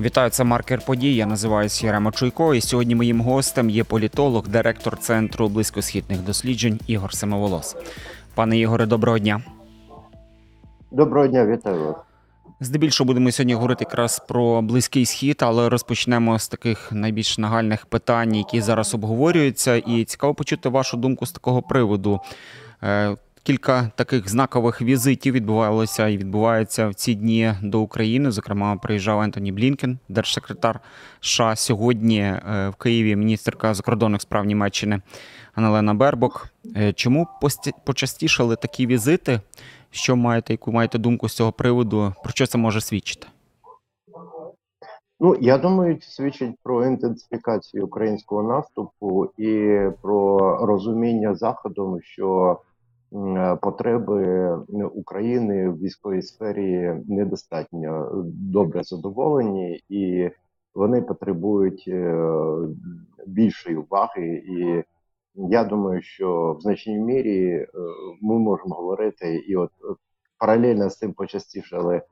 Вітаю, це маркер подій. Я називаюся Єрема Чуйко. І сьогодні моїм гостем є політолог, директор центру близькосхідних досліджень Ігор Семоволос. Пане Ігоре, доброго дня. Доброго дня, вітаю вас. Здебільшого будемо сьогодні говорити якраз про близький схід, але розпочнемо з таких найбільш нагальних питань, які зараз обговорюються. І цікаво почути вашу думку з такого приводу. Кілька таких знакових візитів відбувалося і відбуваються в ці дні до України. Зокрема, приїжджав Ентоні Блінкен, держсекретар США. Сьогодні е, в Києві міністерка закордонних справ Німеччини Аналена Бербок. Е, Чому почастішали такі візити? Що маєте, яку маєте думку з цього приводу? Про що це може свідчити? Ну я думаю, це свідчить про інтенсифікацію українського наступу і про розуміння заходом, що потреби України в військовій сфері недостатньо добре задоволені, і вони потребують е, більшої уваги. І я думаю, що в значній мірі е, ми можемо говорити, і от е, паралельно з цим почастішали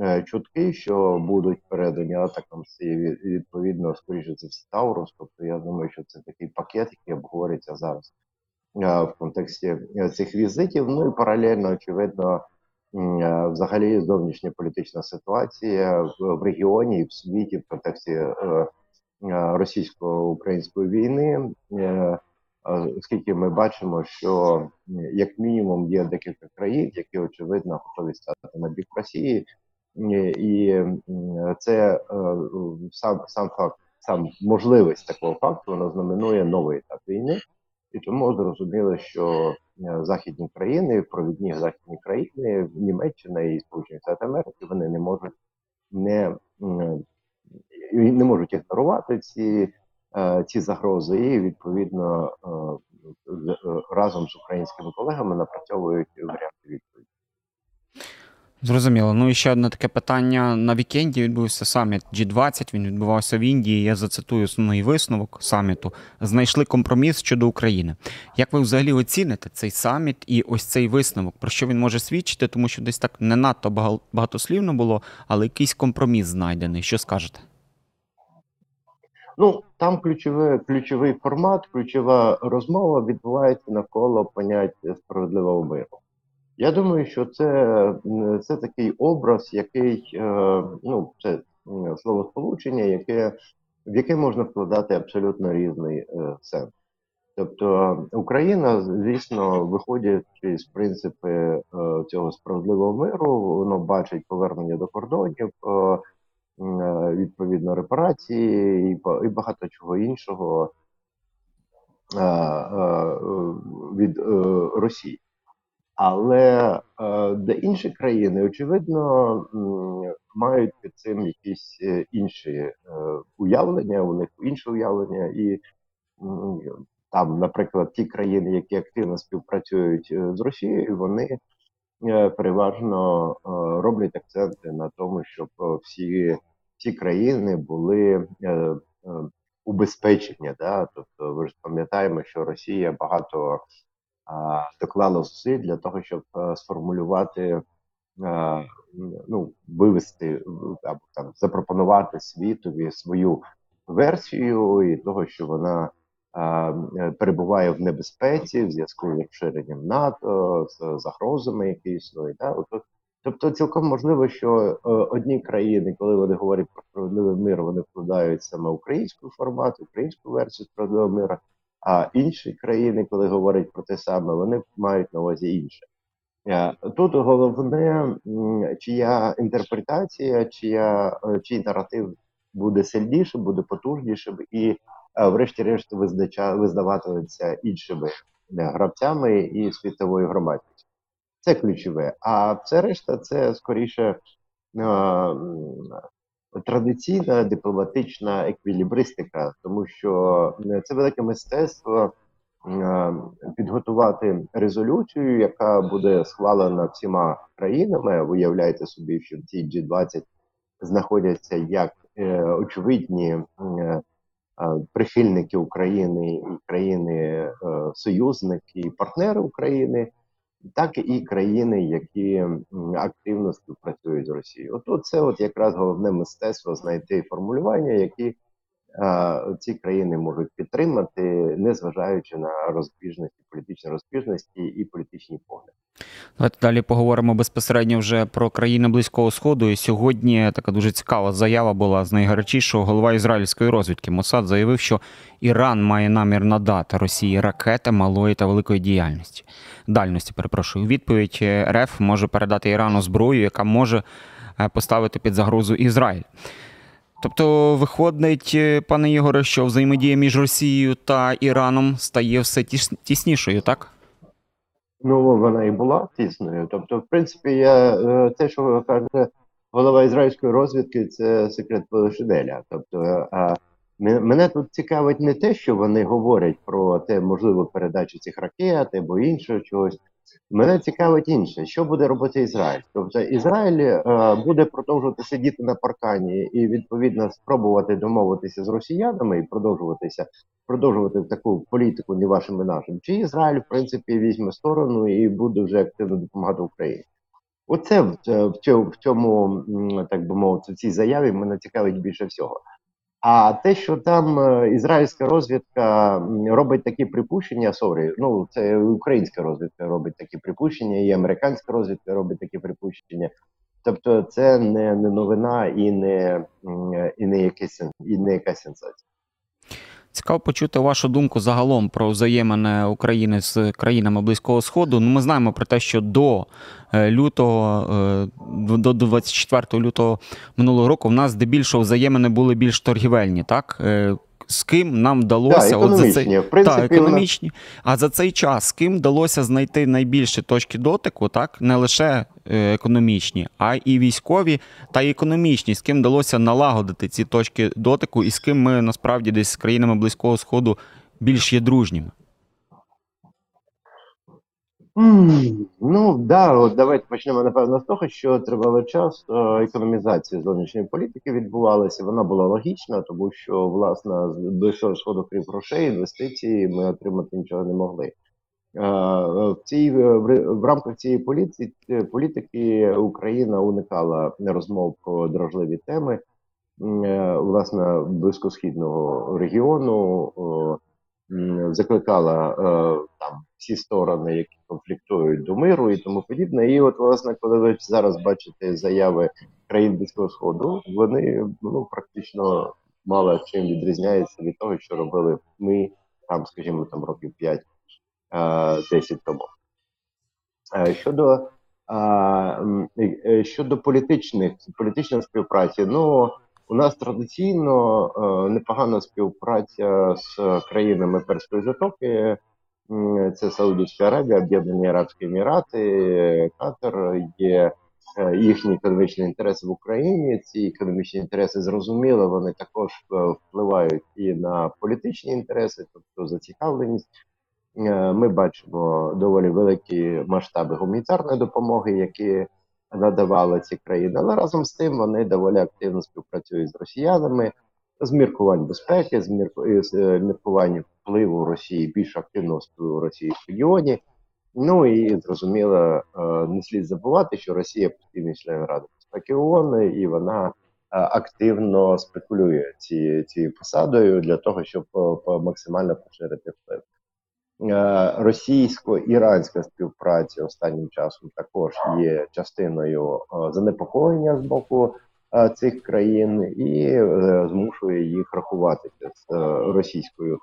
е, чутки, що будуть передані атакам і від- відповідно, скоріше за все, Таурус. Тобто я думаю, що це такий пакет, який обговорюється зараз е, в контексті е, цих візитів. Ну і паралельно, очевидно, е, взагалі зовнішня політична ситуація в, регіоні і в світі в контексті е, російсько-української війни. Оскільки ми бачимо, що як мінімум є декілька країн, які очевидно готові стати на бік Росії, і це сам сам факт, сам можливість такого факту, вона знаменує новий етап війни, і тому зрозуміло, що е, західні країни, провідні західні країни, Німеччина і Сполучені Штати Америки, вони не можуть не, не можуть ігнорувати ці, е, ці загрози, і відповідно е, разом з українськими колегами напрацьовують варіанти відповіді. Зрозуміло. Ну і ще одне таке питання. На вікенді відбувся саміт G20, Він відбувався в Індії. Я зацитую основний висновок саміту. Знайшли компроміс щодо України. Як ви взагалі оціните цей саміт і ось цей висновок? Про що він може свідчити? Тому що десь так не надто багатослівно було, але якийсь компроміс знайдений. Що скажете? Ну там ключовий, ключовий формат, ключова розмова відбувається навколо поняття справедливого миру. Я думаю, що це, це такий образ, який е, ну це словосполучення, яке в яке можна вкладати абсолютно різний е, сенс. Тобто Україна, звісно, виходячи з принципи е, цього справедливого миру, воно бачить повернення до кордонів, відповідно репарації і, ба- і багато чого іншого від Росії. Але е, де інші країни, очевидно, мають під цим якісь е, інші е, уявлення, у них інше уявлення, і там, наприклад, ті країни, які активно співпрацюють з Росією, вони переважно роблять акценти на тому, щоб всі, всі країни були убезпечені. Да? Тобто, ви ж пам'ятаємо, що Росія багато а, доклала зусиль для того, щоб е, сформулювати, е, ну, вивести або там запропонувати світові свою версію і того, що вона е, перебуває в небезпеці в зв'язку з розширенням НАТО, з загрозами, які існують. Да? Тобто, цілком можливо, що одні країни, коли вони говорять про справедливий мир, вони вкладають саме український формат, українську версію справедливого мира. А інші країни, коли говорять про те саме, вони мають на увазі інше. Е, Тут головне, чия інтерпретація, чия, е, чий наратив буде сильнішим, буде потужнішим, і, е, врешті-решт, визнаватиметься іншими гравцями і світовою громадськістю. Це ключове. А все решта це скоріше традиційна дипломатична еквілібристика, тому що е, це велике мистецтво е, підготувати резолюцію, яка буде схвалена всіма країнами. Виявляйте собі, що в цій G20 знаходяться як е, очевидні прихильники України і країни союзники і партнери України. Так і країни, які активно співпрацюють з Росією. От це от якраз головне мистецтво знайти формулювання, які ці країни можуть підтримати, незважаючи на розбіжності, політичні розбіжності і політичні погляди. Давайте далі поговоримо безпосередньо вже про країни Близького Сходу. І сьогодні така дуже цікава заява була з найгарячішого. Голова ізраїльської розвідки Мосад заявив, що Іран має намір надати Росії ракети малої та великої діяльності. Дальності, перепрошую. Відповідь е, РФ може передати Ірану зброю, яка може е, поставити під загрозу Ізраїль. Тобто, виходить, е, пане Ігоре, що взаємодія між Росією та Іраном стає все тіснішою, так? Ну, вона і була тісною. Тобто, в принципі, я е, те, що ви кажете, голова ізраїльської розвідки, це секрет Полишинеля. Тобто, а мене тут цікавить не те, що вони говорять про те, можливу передачу цих ракет або іншого чогось. Мене цікавить інше, що буде робити Ізраїль. Тобто Ізраїль е, буде продовжувати сидіти на паркані і відповідно спробувати домовитися з росіянами і продовжуватися продовжувати таку політику і вашим і нашим. Чи Ізраїль, в принципі, візьме сторону і буде вже активно допомагати Україні? Оце в, в цьому, в цьому, так би мовити, в цій заяві мене цікавить більше всього. А те, що там е, ізраїльська розвідка робить такі припущення, sorry, ну це українська розвідка робить такі припущення, і американська розвідка робить такі припущення. Тобто, це не, не новина і не, м, і не якесь і не якась сенсація. Цікаво почути вашу думку загалом про взаємини України з країнами Близького Сходу. Ну, ми знаємо про те, що до е, лютого, е, до до 24 лютого минулого року в нас здебільшого взаємини були більш торгівельні, так? З ким нам вдалося от за цей В принципі, економічні. А за цей час з ким вдалося знайти найбільше точки дотику, так не лише е, економічні, а і військові та й економічні, з ким вдалося налагодити ці точки дотику, і з ким ми насправді десь з країнами Близького Сходу більш є дружніми. Ну да, от давайте почнемо напевно з того, що тривалий час е, економізація зовнішньої політики відбувалася. Вона була логічна, тому що власне з ближчого сходу, крім грошей, інвестицій, ми отримати нічого не могли. Е, В цій в рамках цієї політики, політики Україна уникала розмов про дражливі теми. Е, Власне, близькосхідного регіону закликала е, там всі сторони, які конфліктують до миру і тому подібне. І от, власне, коли ви зараз бачите заяви країн Близького Сходу, вони ну практично мало чим відрізняються від того, що робили ми там, скажімо, там років 5-10 тому. Е, Щодо е, е, щодо політичних політичної співпраці, ну у нас традиційно е, непогана співпраця з країнами Перської затоки. Це Саудівська Аравія, Об'єднані Арабські Емірати, Катар є е, їхні економічні інтереси в Україні. Ці економічні інтереси зрозуміло, вони також е, впливають і на політичні інтереси, тобто зацікавленість. Ми бачимо доволі великі масштаби гуманітарної допомоги, які надавали ці країни, але разом з тим вони доволі активно співпрацюють з росіянами з міркувань безпеки, з з е, міркувань впливу Росії, більш активного впливу Росії в регіоні. Ну і зрозуміло, е, не слід забувати, що Росія постійний член Ради безпеки ООН, і вона е, активно спекулює ці, цією посадою для того, щоб е, максимально поширити вплив. Е, Російсько-іранська співпраця останнім часом також є частиною е, занепокоєння з боку е, цих країн і змушує їх рахуватися з російською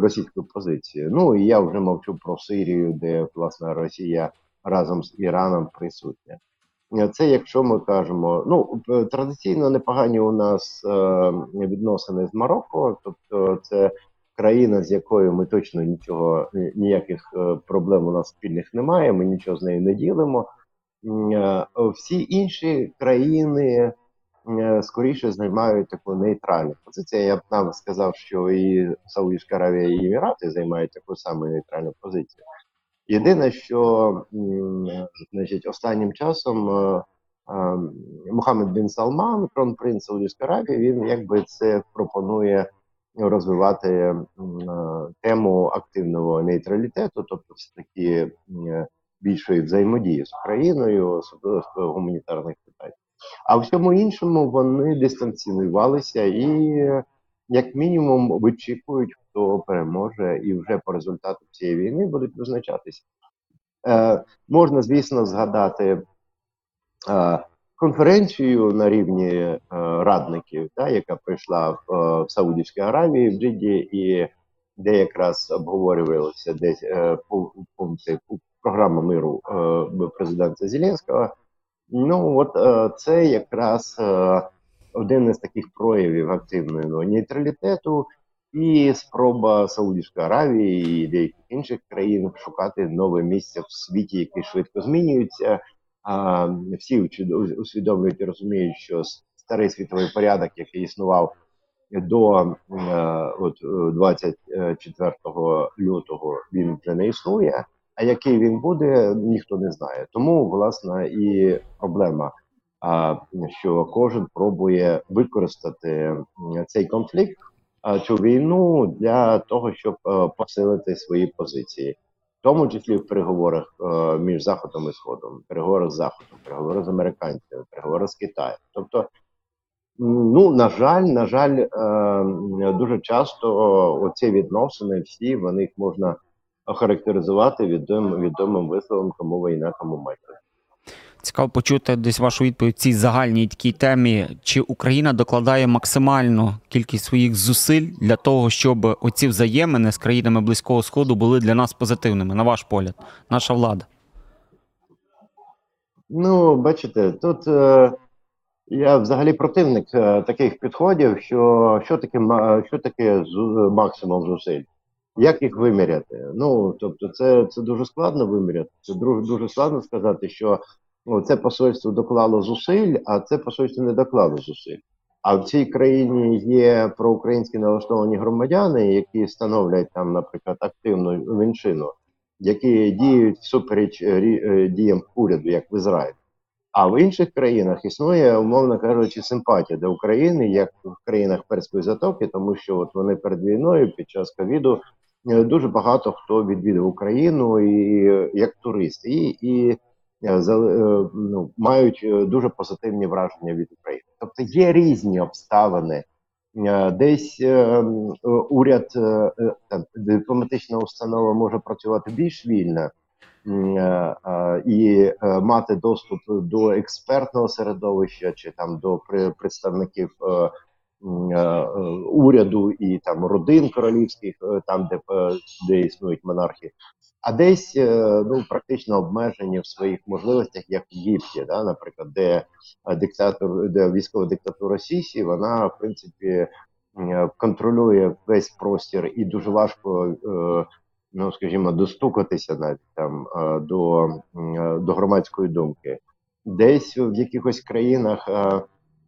російською позицією. Ну і я вже мовчу про Сирію, де власне Росія разом з Іраном присутня. Це якщо ми кажемо, ну традиційно непогані у нас відносини з Марокко, тобто це країна, з якою ми точно нічого ніяких е, проблем у нас спільних немає. Ми нічого з нею не ділимо. Е, Всі інші країни е, скоріше займають таку нейтральну позицію. Я б навіть сказав, що і Саудівська Аравія і Емірати займають таку саму нейтральну позицію. Єдине, що значить, останнім часом е, е, Мухаммед бін Салман, кронпринц Саудівської Аравії, він якби це пропонує розвивати е, тему активного нейтралітету, тобто все таки більшої взаємодії з Україною, особливо з гуманітарних питань. А в всьому іншому вони дистанціювалися і, як мінімум, вичікують, хто переможе, і вже по результату цієї війни будуть визначатися. Е, Можна, звісно, згадати е, конференцію на рівні е, радників, та, яка прийшла в, е, в Саудівській Аравії в Джиді, і де якраз обговорювалися десь е, пункти програми миру президента Зеленського. Ну от це якраз один із таких проявів активного нейтралітету і спроба Саудівської Аравії і деяких інших країн шукати нове місце в світі, який швидко змінюється. А всі усвідомлюють і розуміють, що старий світовий порядок, який існував до е, от 24 лютого, він вже не існує. А який він буде, ніхто не знає. Тому власне і проблема, що кожен пробує використати цей конфлікт, цю війну для того, щоб е, посилити свої позиції, в тому числі в переговорах е, між заходом і сходом, переговори з заходом, переговори з американцями, переговори з Китаєм. Тобто, ну на жаль, на жаль, е, дуже часто оці відносини всі вони їх можна охарактеризувати відомим відомим висловом кому війна, кому майже. Цікаво почути десь вашу відповідь цій загальній такій темі. Чи Україна докладає максимальну кількість своїх зусиль для того, щоб оці взаємини з країнами Близького Сходу були для нас позитивними, на ваш погляд, наша влада? Ну, бачите, тут е, я взагалі противник е, таких підходів, що що таке що таке максимум зусиль. Як їх виміряти? Ну тобто, це це дуже складно виміряти. Це дуже складно сказати, що ну, це посольство доклало зусиль, а це посольство не доклало зусиль. А в цій країні є проукраїнські налаштовані громадяни, які становлять там, наприклад, активну меншину, які діють всупереч е, е, діям уряду, як в Ізраїлі. А в інших країнах існує, умовно кажучи, симпатія до України, як в країнах Перської затоки, тому що от вони перед війною під час ковіду Е, дуже багато хто відвідав Україну і як туристи, і і ну, мають дуже позитивні враження від України. Тобто є різні обставини. Десь уряд там дипломатична установа може працювати більш вільно і мати доступ до експертного середовища чи там до представників Е, е, уряду і там родин королівських, е, там де де існують монархи, а десь ну практично обмежені в своїх можливостях, як в Єгипті, да, наприклад, де диктатор, де військова диктатура Сісі, вона в принципі контролює весь простір, і дуже важко. Ну, скажімо, достукатися навіть там до до громадської думки, десь в якихось країнах Е,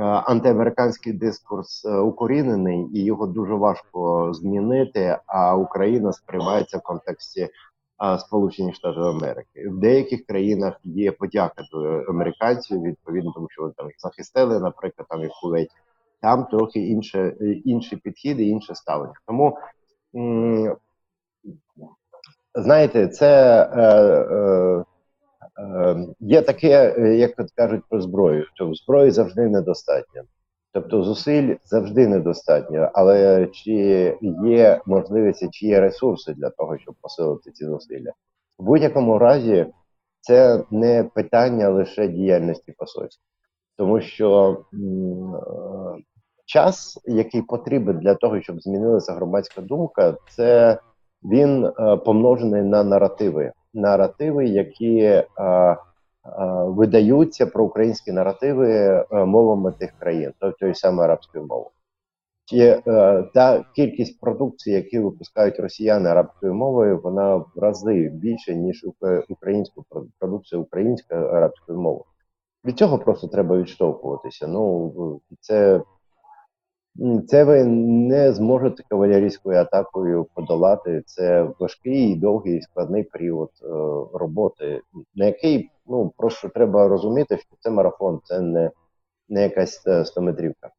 антиамериканський дискурс е, укорінений, і його дуже важко змінити. А Україна сприймається в контексті е, Сполучених Штатів Америки. В деяких країнах є подяка до американців відповідно, тому що вони там захистили, наприклад, там і Кувейт. Там трохи інше інші підхіди, інше ставлення. Тому знаєте, це. Е, е, є таке, е, як от кажуть про зброю, що зброї завжди недостатньо. Тобто зусиль завжди недостатньо, але чи є можливості, чи є ресурси для того, щоб посилити ці зусилля? В будь-якому разі це не питання лише діяльності посольства, тому що е, час, який потрібен для того, щоб змінилася громадська думка, це він е, помножений на наративи наративи, які е, е, видаються про українські наративи е, мовами тих країн, тобто і саме арабською мовою. Чи та кількість продукції, які випускають росіяни арабською мовою, вона в рази більше ніж українську продукцію українською арабською мовою. Від цього просто треба відштовхуватися. Ну це це ви не зможете кавалерійською атакою подолати. Це важкий, довгий, складний період е, роботи, на який ну просто треба розуміти, що це марафон, це не, не якась 100 метрівка.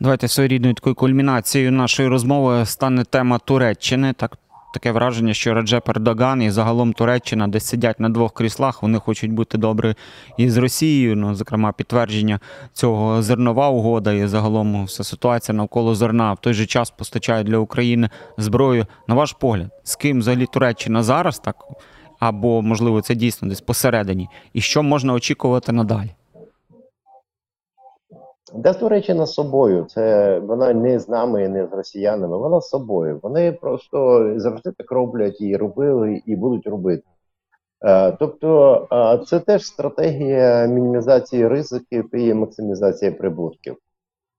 Давайте своєрідною такою кульмінацією нашої розмови стане тема Туреччини. Так, таке враження, що Реджеп Ердоган і загалом Туреччина десь сидять на двох кріслах. Вони хочуть бути добре і з Росією. Ну, зокрема, підтвердження цього зернова угода і загалом вся ситуація навколо зерна в той же час постачають для України зброю. На ваш погляд, з ким взагалі Туреччина зараз так? Або можливо це дійсно десь посередині, і що можна очікувати надалі? Де Туреччина з собою? Це вона не з нами, не з росіянами. Вона з собою. Вони просто завжди так роблять і робили, і будуть робити. Е, Тобто, е, це теж стратегія мінімізації ризиків і максимізації прибутків.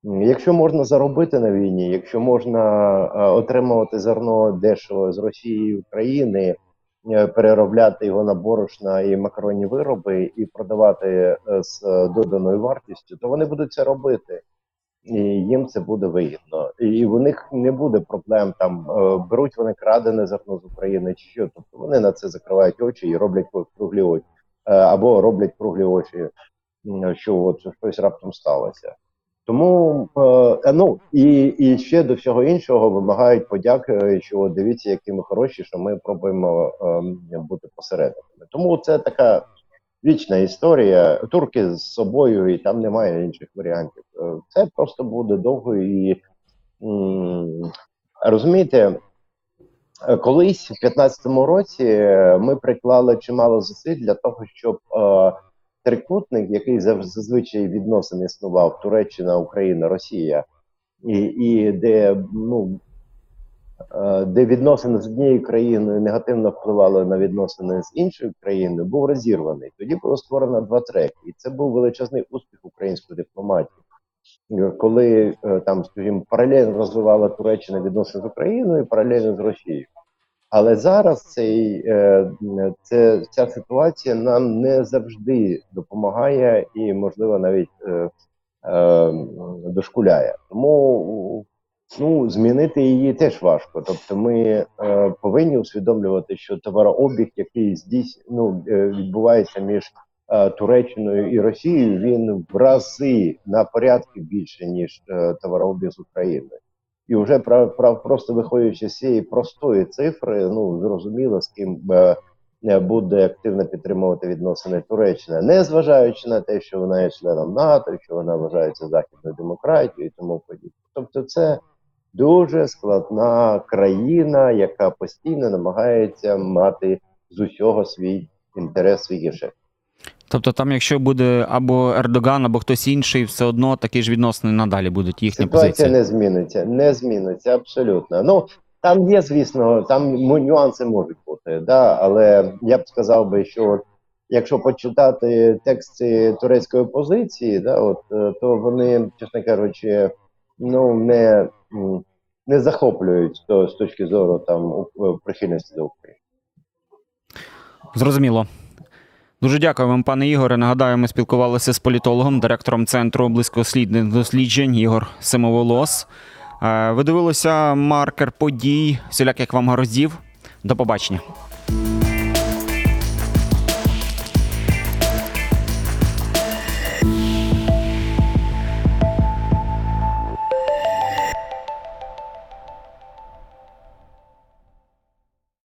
Якщо можна заробити на війні, якщо можна е, отримувати зерно дешево з Росії і України, переробляти його на борошна і макаронні вироби і продавати е, з е, доданою вартістю, то вони будуть це робити. І їм це буде вигідно. І у них не буде проблем там е, беруть вони крадене зерно з України чи що. Тобто вони на це закривають очі і роблять круглі очі Е, або роблять круглі очі, що от що щось раптом сталося. Тому е, ну і, і ще до всього іншого вимагають подяки, що дивіться, які ми хороші, що ми пробуємо е, бути посередниками. Тому це така вічна історія. Турки з собою, і там немає інших варіантів. Е, Це просто буде довго і м, розумієте. е, Колись в 15-му році е, ми приклали чимало зусиль для того, щоб е, трикутник, який зазвичай відносин існував Туреччина, Україна, Росія, і, і де ну е, де відносини з однією країною негативно впливали на відносини з іншою країною, був розірваний. Тоді було створено два треки, і це був величезний успіх української дипломатії. Е, Коли е, там, скажімо, паралельно розвивала Туреччина відносини з Україною, і паралельно з Росією. Але зараз цей, е, це, ця ситуація нам не завжди допомагає і, можливо, навіть е, е, дошкуляє. Тому ну, змінити її теж важко. Тобто, ми е, повинні усвідомлювати, що товарообіг, який здійс, ну, е, відбувається між е, Туреччиною і Росією, він в рази на порядки більше, ніж товарообіг з Україною. І вже просто виходячи з цієї простої цифри, ну зрозуміло, з ким е, е, буде активно підтримувати відносини Туреччина, не зважаючи на те, що вона є членом НАТО, що вона вважається західною демократією і тому подібне. Тобто, це дуже складна країна, яка постійно намагається мати з усього свій інтерес, свій гешефт. Тобто, там, якщо буде або Ердоган, або хтось інший, все одно такі ж відносини надалі будуть їхня Ситуація не зміниться, не зміниться абсолютно. Ну там є, звісно, там нюанси можуть бути, да, але я б сказав би, що от, якщо почитати тексти турецької позиції, да, от, е, то вони, чесно кажучи, ну не, не захоплюють то, з точки зору там прихильності до України. Зрозуміло. Дуже дякую вам, пане Ігоре. Нагадаю, ми спілкувалися з політологом, директором центру близькослідних досліджень Ігор Семоволос. Е, Ви дивилися маркер подій, всіляких вам гроздів. До побачення.